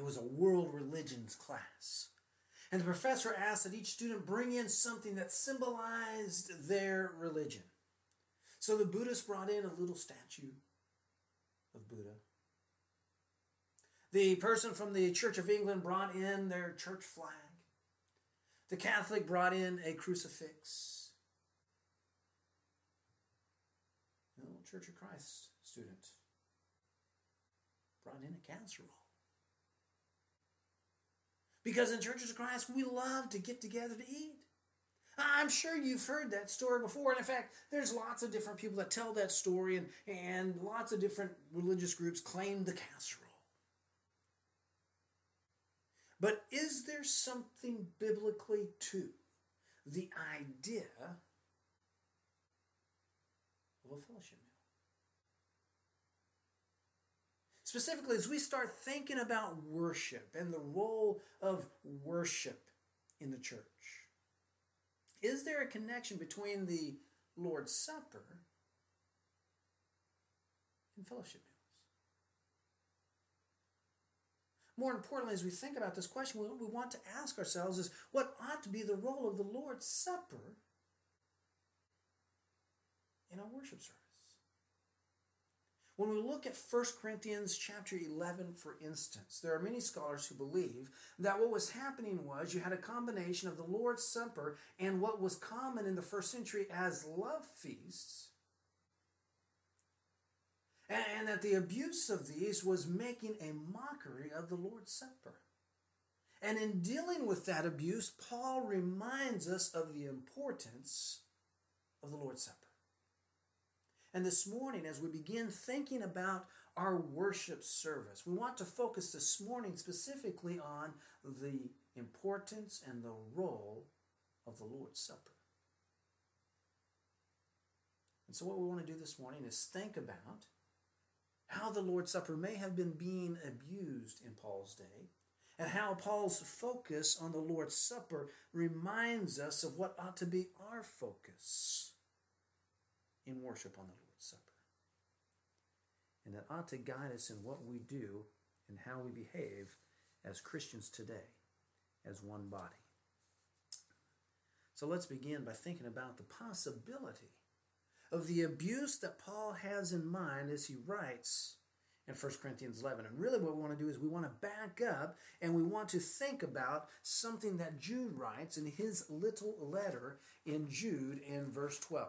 It was a world religions class. And the professor asked that each student bring in something that symbolized their religion. So the Buddhists brought in a little statue of Buddha. The person from the Church of England brought in their church flag. The Catholic brought in a crucifix. The Church of Christ student brought in a casserole. Because in Churches of Christ, we love to get together to eat. I'm sure you've heard that story before. And in fact, there's lots of different people that tell that story, and, and lots of different religious groups claim the casserole. But is there something biblically to the idea of a fellowship meal? Specifically, as we start thinking about worship and the role of worship in the church, is there a connection between the Lord's Supper and fellowship meals? More importantly, as we think about this question, what we want to ask ourselves is what ought to be the role of the Lord's Supper in our worship service? When we look at 1 Corinthians chapter 11, for instance, there are many scholars who believe that what was happening was you had a combination of the Lord's Supper and what was common in the first century as love feasts, and that the abuse of these was making a mockery of the Lord's Supper. And in dealing with that abuse, Paul reminds us of the importance of the Lord's Supper. And this morning, as we begin thinking about our worship service, we want to focus this morning specifically on the importance and the role of the Lord's Supper. And so, what we want to do this morning is think about how the Lord's Supper may have been being abused in Paul's day, and how Paul's focus on the Lord's Supper reminds us of what ought to be our focus in worship on the Lord's Supper. And that ought to guide us in what we do and how we behave as Christians today, as one body. So let's begin by thinking about the possibility of the abuse that Paul has in mind as he writes in 1 Corinthians 11. And really, what we want to do is we want to back up and we want to think about something that Jude writes in his little letter in Jude in verse 12.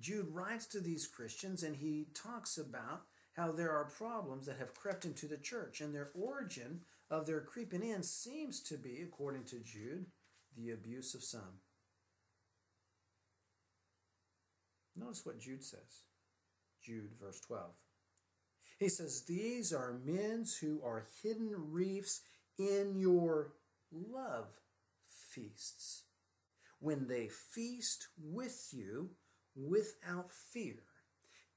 Jude writes to these Christians and he talks about how there are problems that have crept into the church, and their origin of their creeping in seems to be, according to Jude, the abuse of some. Notice what Jude says. Jude, verse 12. He says, These are men who are hidden reefs in your love feasts. When they feast with you, without fear,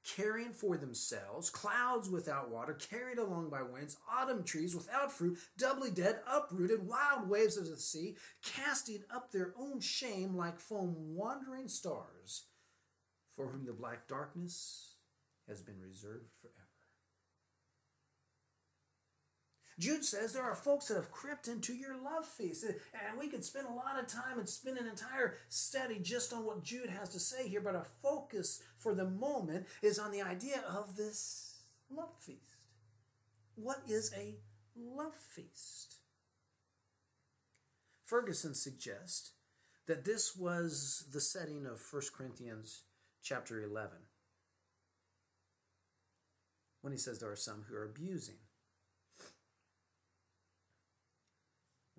carrying for themselves clouds without water, carried along by winds, autumn trees without fruit, doubly dead, uprooted, wild waves of the sea, casting up their own shame like foam, wandering stars, for whom the black darkness has been reserved forever. Jude says there are folks that have crept into your love feast. And we could spend a lot of time and spend an entire study just on what Jude has to say here, but our focus for the moment is on the idea of this love feast. What is a love feast? Ferguson suggests that this was the setting of 1 Corinthians chapter 11 when he says there are some who are abusing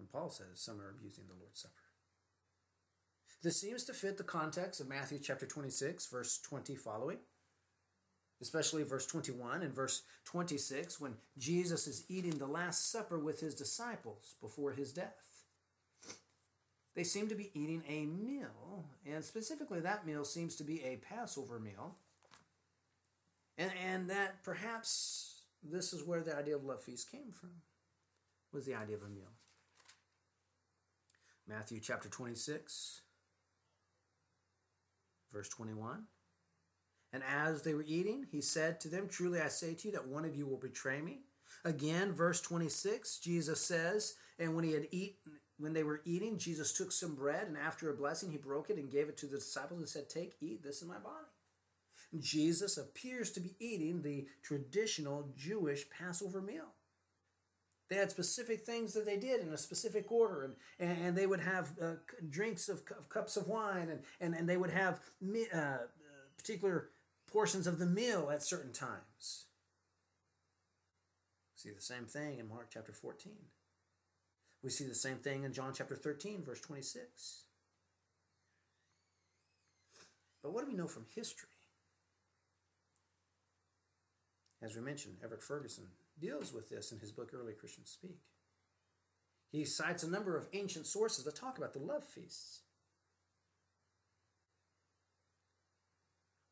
when Paul says some are abusing the Lord's Supper. This seems to fit the context of Matthew chapter 26, verse 20 following, especially verse 21 and verse 26 when Jesus is eating the Last Supper with his disciples before his death. They seem to be eating a meal, and specifically that meal seems to be a Passover meal, and, and that perhaps this is where the idea of love feast came from, was the idea of a meal. Matthew chapter 26, verse 21. And as they were eating, he said to them, Truly I say to you that one of you will betray me. Again, verse 26, Jesus says, and when he had eaten, when they were eating, Jesus took some bread and after a blessing, he broke it and gave it to the disciples and said, Take, eat, this is my body. Jesus appears to be eating the traditional Jewish Passover meal. They had specific things that they did in a specific order, and, and they would have uh, drinks of, of, cups of wine, and, and, and they would have uh, particular portions of the meal at certain times. See the same thing in Mark chapter 14. We see the same thing in John chapter 13, verse 26. But what do we know from history? As we mentioned, Everett Ferguson deals with this in his book Early Christians Speak. He cites a number of ancient sources that talk about the love feasts.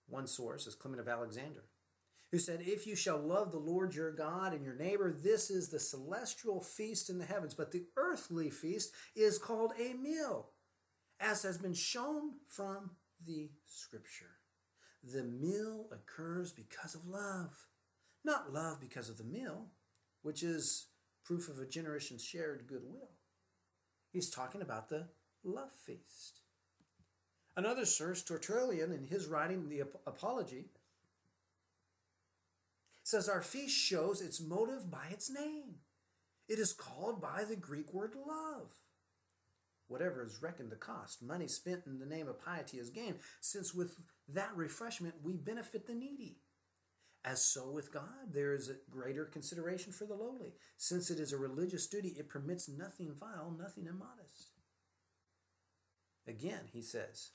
One source is Clement of Alexandria, who said, If you shall love the Lord your God and your neighbor, this is the celestial feast in the heavens. But the earthly feast is called a meal, as has been shown from the scripture. The meal occurs because of love. Not love because of the meal, which is proof of a generation's shared goodwill. He's talking about the love feast. Another source, Tertullian, in his writing, The Apology, says our feast shows its motive by its name. It is called by the Greek word love. Whatever is reckoned the cost, money spent in the name of piety is gain, since with that refreshment we benefit the needy. As so with God, there is a greater consideration for the lowly. Since it is a religious duty, it permits nothing vile, nothing immodest. Again, he says,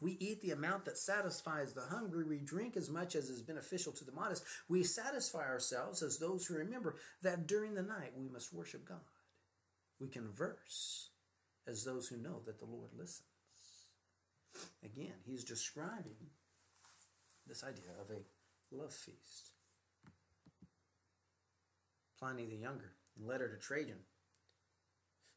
we eat the amount that satisfies the hungry. We drink as much as is beneficial to the modest. We satisfy ourselves as those who remember that during the night we must worship God. We converse as those who know that the Lord listens. Again, he's describing this idea of a love feast. Pliny the Younger, in letter to Trajan,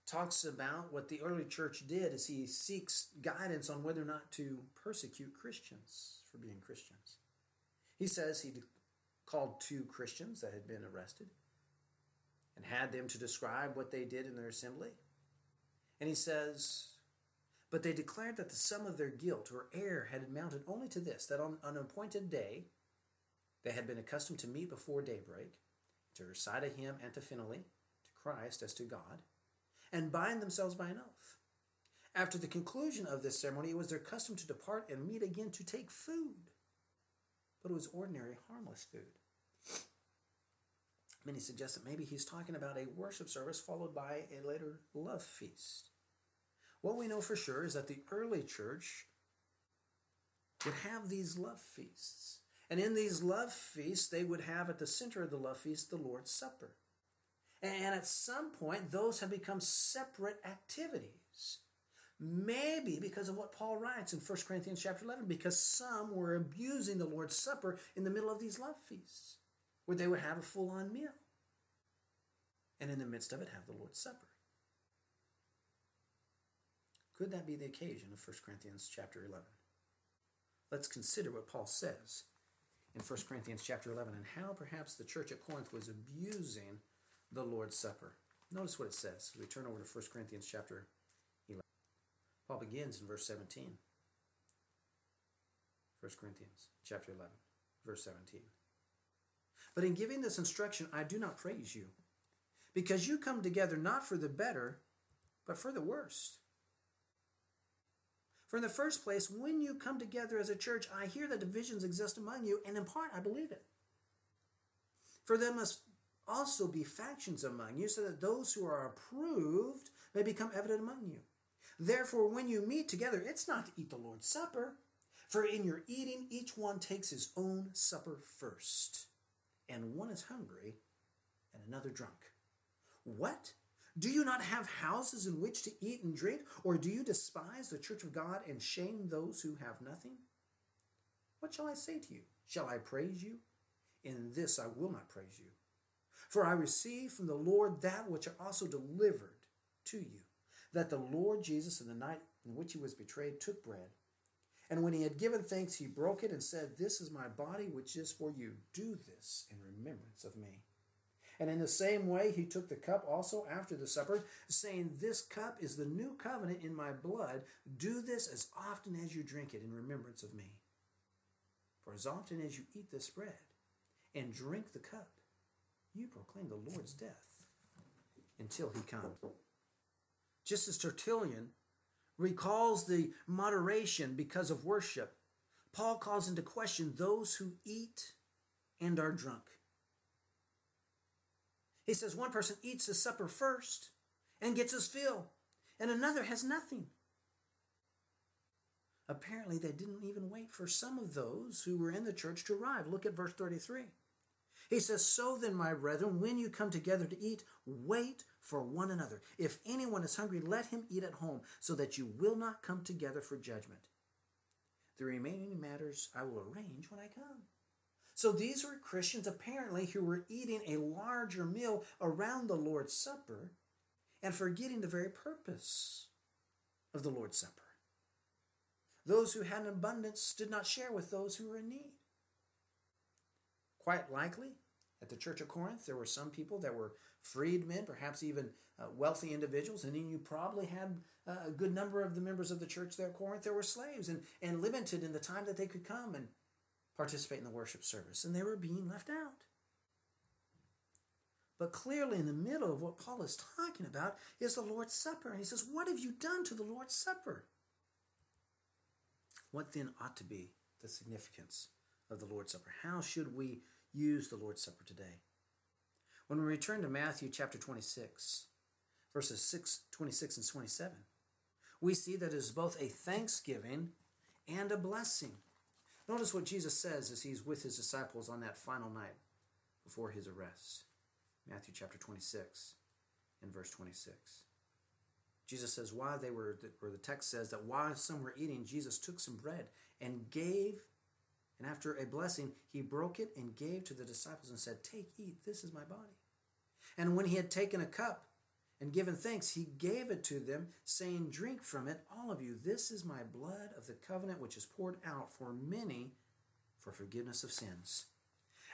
talks about what the early church did as he seeks guidance on whether or not to persecute Christians for being Christians. He says he called two Christians that had been arrested and had them to describe what they did in their assembly. And he says, But they declared that the sum of their guilt or error had amounted only to this that on an appointed day they had been accustomed to meet before daybreak, to recite a hymn antiphonally to Christ as to God, and bind themselves by an oath. After the conclusion of this ceremony, it was their custom to depart and meet again to take food. But it was ordinary, harmless food. Many suggest that maybe he's talking about a worship service followed by a later love feast. What we know for sure is that the early church would have these love feasts. And in these love feasts, they would have at the center of the love feast the Lord's Supper. And at some point, those have become separate activities. Maybe because of what Paul writes in 1 Corinthians chapter 11, because some were abusing the Lord's Supper in the middle of these love feasts, where they would have a full on meal. And in the midst of it, have the Lord's Supper. Could that be the occasion of 1 Corinthians chapter 11? Let's consider what Paul says in 1 Corinthians chapter 11 and how perhaps the church at Corinth was abusing the Lord's Supper. Notice what it says. We turn over to 1 Corinthians chapter 11. Paul begins in verse 17. 1 Corinthians chapter 11, verse 17. But in giving this instruction, I do not praise you, because you come together not for the better, but for the worst. For in the first place, when you come together as a church, I hear that divisions exist among you, and in part I believe it. For there must also be factions among you, so that those who are approved may become evident among you. Therefore, when you meet together, it's not to eat the Lord's Supper, for in your eating, each one takes his own supper first, and one is hungry and another drunk. What? Do you not have houses in which to eat and drink? Or do you despise the church of God and shame those who have nothing? What shall I say to you? Shall I praise you? In this I will not praise you. For I received from the Lord that which I also delivered to you that the Lord Jesus, in the night in which he was betrayed, took bread. And when he had given thanks, he broke it and said, This is my body, which is for you. Do this in remembrance of me. And in the same way, he took the cup also after the supper, saying, This cup is the new covenant in my blood. Do this as often as you drink it in remembrance of me. For as often as you eat this bread and drink the cup, you proclaim the Lord's death until he comes. Just as Tertullian recalls the moderation because of worship, Paul calls into question those who eat and are drunk. He says one person eats his supper first and gets his fill, and another has nothing. Apparently, they didn't even wait for some of those who were in the church to arrive. Look at verse 33. He says, So then, my brethren, when you come together to eat, wait for one another. If anyone is hungry, let him eat at home, so that you will not come together for judgment. The remaining matters I will arrange when I come. So these were Christians apparently who were eating a larger meal around the Lord's Supper and forgetting the very purpose of the Lord's Supper. Those who had an abundance did not share with those who were in need. Quite likely, at the Church of Corinth, there were some people that were freedmen, perhaps even uh, wealthy individuals, and then you probably had uh, a good number of the members of the church there at Corinth that were slaves and, and limited in the time that they could come and participate in the worship service, and they were being left out. But clearly, in the middle of what Paul is talking about is the Lord's Supper. And he says, What have you done to the Lord's Supper? What then ought to be the significance of the Lord's Supper? How should we use the Lord's Supper today? When we return to Matthew chapter 26, verses 6, 26 and 27, we see that it is both a thanksgiving and a blessing. Notice what Jesus says as he's with his disciples on that final night before his arrest. Matthew chapter 26 and verse 26. Jesus says, while they were, or the text says that while some were eating, Jesus took some bread and gave, and after a blessing, he broke it and gave to the disciples and said, Take, eat, this is my body. And when he had taken a cup and given thanks, he gave it to them, saying, Drink from it, all of you. This is my blood of the covenant, which is poured out for many for forgiveness of sins.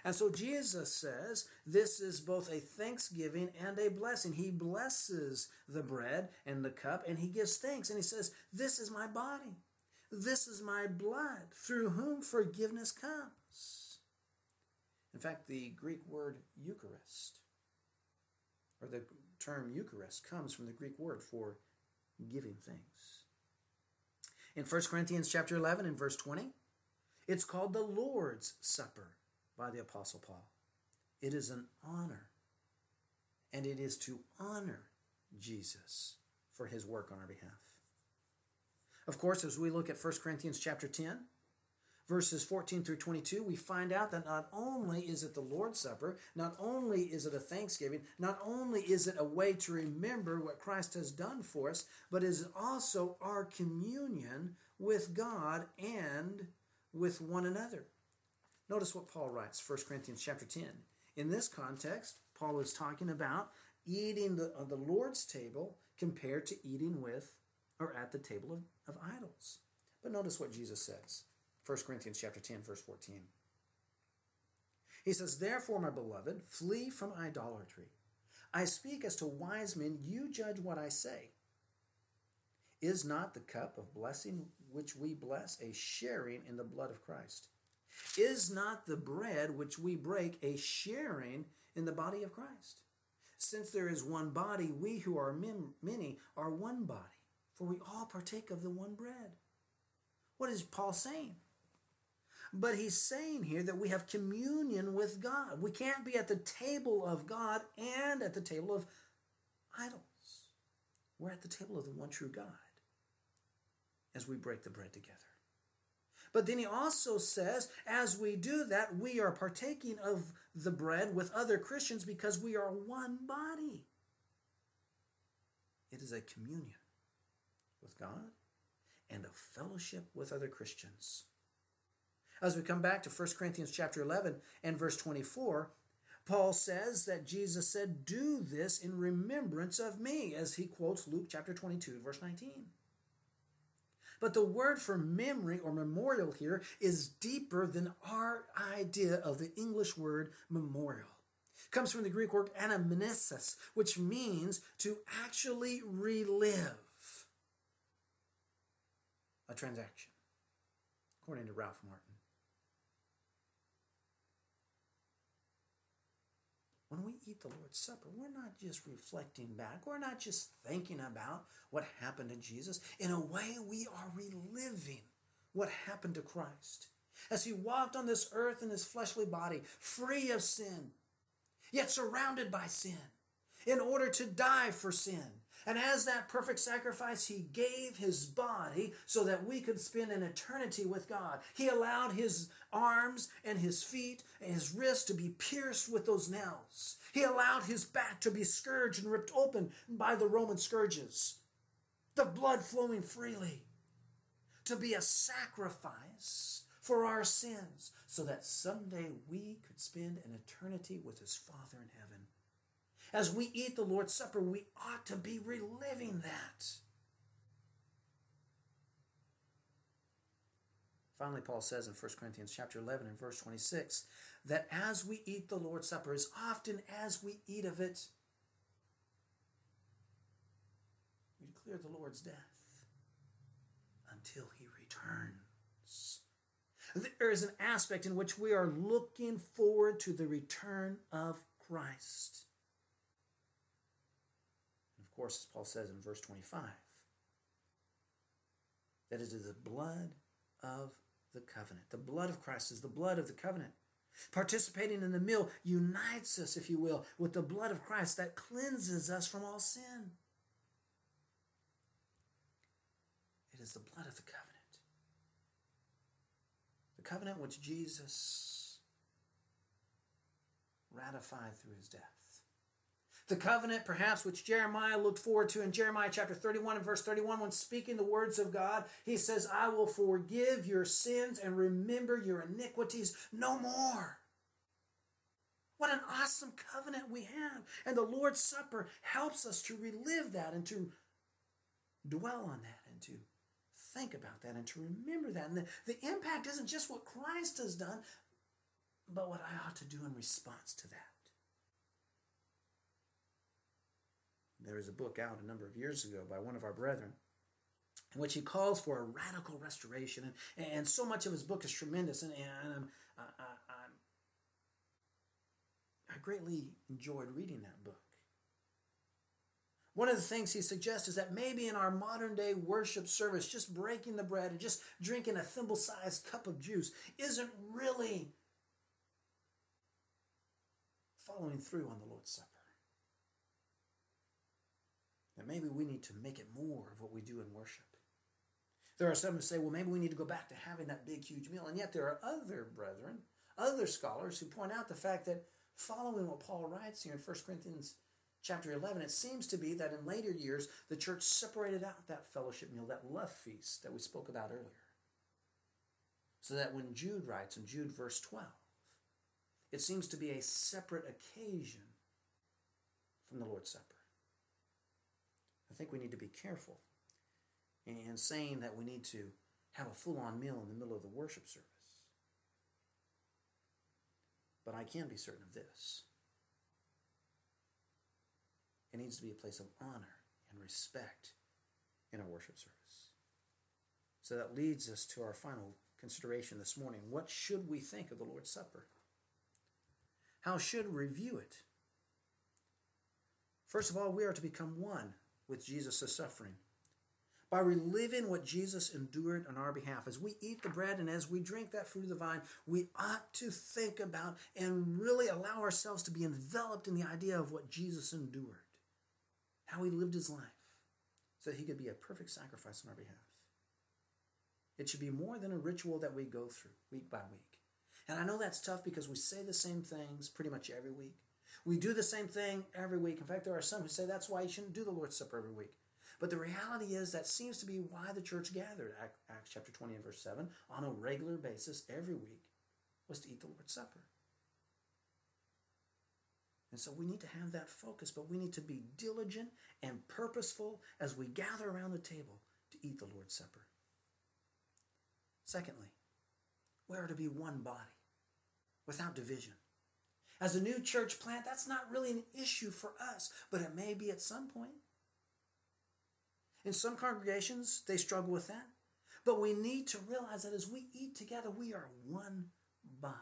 And so Jesus says this is both a thanksgiving and a blessing. He blesses the bread and the cup and he gives thanks and he says, This is my body. This is my blood, through whom forgiveness comes. In fact, the Greek word Eucharist, or the term Eucharist comes from the Greek word for giving thanks. In 1 Corinthians chapter 11 and verse 20, it's called the Lord's Supper by the Apostle Paul. It is an honor, and it is to honor Jesus for his work on our behalf. Of course, as we look at 1 Corinthians chapter 10, verses 14 through 22, we find out that not only is it the Lord's Supper, not only is it a thanksgiving, not only is it a way to remember what Christ has done for us, but is also our communion with God and with one another. Notice what Paul writes, 1 Corinthians chapter 10. In this context, Paul is talking about eating the, uh, the Lord's table compared to eating with or at the table of, of idols. But notice what Jesus says. 1 Corinthians chapter 10, verse 14. He says, Therefore, my beloved, flee from idolatry. I speak as to wise men, you judge what I say. Is not the cup of blessing which we bless a sharing in the blood of Christ? Is not the bread which we break a sharing in the body of Christ? Since there is one body, we who are many are one body, for we all partake of the one bread. What is Paul saying? But he's saying here that we have communion with God. We can't be at the table of God and at the table of idols. We're at the table of the one true God as we break the bread together. But then he also says, as we do that, we are partaking of the bread with other Christians because we are one body. It is a communion with God and a fellowship with other Christians. As we come back to 1 Corinthians chapter 11 and verse 24, Paul says that Jesus said, Do this in remembrance of me, as he quotes Luke chapter 22, verse 19. But the word for memory or memorial here is deeper than our idea of the English word memorial. comes from the Greek word anamnesis, which means to actually relive a transaction, according to Ralph Martin. When we eat the Lord's Supper, we're not just reflecting back, we're not just thinking about what happened to Jesus. In a way, we are reliving what happened to Christ as he walked on this earth in his fleshly body, free of sin, yet surrounded by sin, in order to die for sin. And as that perfect sacrifice, he gave his body so that we could spend an eternity with God. He allowed his arms and his feet and his wrists to be pierced with those nails. He allowed his back to be scourged and ripped open by the Roman scourges, the blood flowing freely, to be a sacrifice for our sins so that someday we could spend an eternity with his Father in heaven. As we eat the Lord's Supper, we ought to be reliving that. Finally, Paul says in 1 Corinthians chapter 11 and verse 26 that as we eat the Lord's Supper, as often as we eat of it, we declare the Lord's death until he returns. There is an aspect in which we are looking forward to the return of Christ. Of course, as Paul says in verse 25, that it is the blood of the covenant. The blood of Christ is the blood of the covenant. Participating in the meal unites us, if you will, with the blood of Christ that cleanses us from all sin. It is the blood of the covenant the covenant which Jesus ratified through his death. The covenant, perhaps, which Jeremiah looked forward to in Jeremiah chapter 31 and verse 31, when speaking the words of God, he says, I will forgive your sins and remember your iniquities no more. What an awesome covenant we have. And the Lord's Supper helps us to relive that and to dwell on that and to think about that and to remember that. And the, the impact isn't just what Christ has done, but what I ought to do in response to that. There is a book out a number of years ago by one of our brethren in which he calls for a radical restoration. And, and so much of his book is tremendous. And, and I, I, I greatly enjoyed reading that book. One of the things he suggests is that maybe in our modern day worship service, just breaking the bread and just drinking a thimble sized cup of juice isn't really following through on the Lord's Supper. That maybe we need to make it more of what we do in worship. There are some who say, well, maybe we need to go back to having that big, huge meal. And yet there are other brethren, other scholars who point out the fact that following what Paul writes here in 1 Corinthians chapter 11, it seems to be that in later years, the church separated out that fellowship meal, that love feast that we spoke about earlier. So that when Jude writes in Jude verse 12, it seems to be a separate occasion from the Lord's Supper. I think we need to be careful in saying that we need to have a full on meal in the middle of the worship service. But I can be certain of this it needs to be a place of honor and respect in our worship service. So that leads us to our final consideration this morning. What should we think of the Lord's Supper? How should we review it? First of all, we are to become one with Jesus' suffering. By reliving what Jesus endured on our behalf, as we eat the bread and as we drink that fruit of the vine, we ought to think about and really allow ourselves to be enveloped in the idea of what Jesus endured how he lived his life so that he could be a perfect sacrifice on our behalf. It should be more than a ritual that we go through week by week. And I know that's tough because we say the same things pretty much every week. We do the same thing every week. In fact, there are some who say that's why you shouldn't do the Lord's Supper every week. But the reality is that seems to be why the church gathered, Acts chapter 20 and verse 7, on a regular basis every week, was to eat the Lord's Supper. And so we need to have that focus, but we need to be diligent and purposeful as we gather around the table to eat the Lord's Supper. Secondly, we are to be one body without division. As a new church plant, that's not really an issue for us, but it may be at some point. In some congregations, they struggle with that. But we need to realize that as we eat together, we are one body.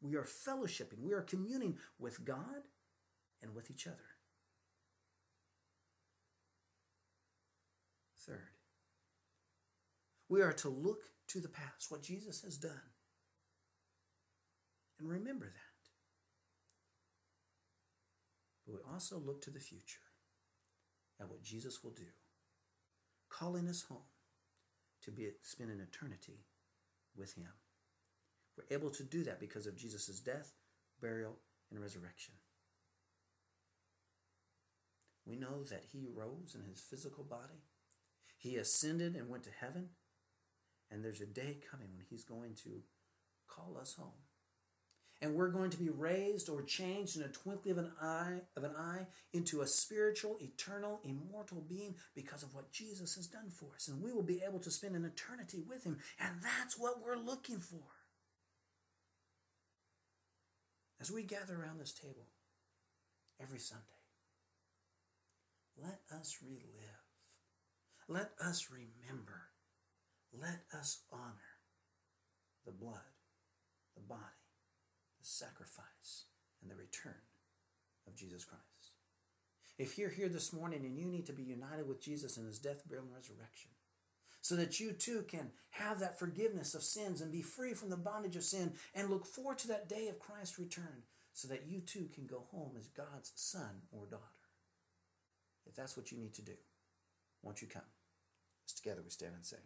We are fellowshipping, we are communing with God and with each other. Third, we are to look to the past, what Jesus has done, and remember that. But we also look to the future at what Jesus will do, calling us home to be spend an eternity with him. We're able to do that because of Jesus' death, burial, and resurrection. We know that he rose in his physical body. He ascended and went to heaven. And there's a day coming when he's going to call us home and we're going to be raised or changed in a twinkling of an eye of an eye into a spiritual eternal immortal being because of what Jesus has done for us. And we will be able to spend an eternity with him. And that's what we're looking for. As we gather around this table every Sunday let us relive. Let us remember. Let us honor the blood the body sacrifice and the return of Jesus Christ. If you're here this morning and you need to be united with Jesus in his death, burial, and resurrection, so that you too can have that forgiveness of sins and be free from the bondage of sin and look forward to that day of Christ's return, so that you too can go home as God's son or daughter. If that's what you need to do, won't you come? As together we stand and sing.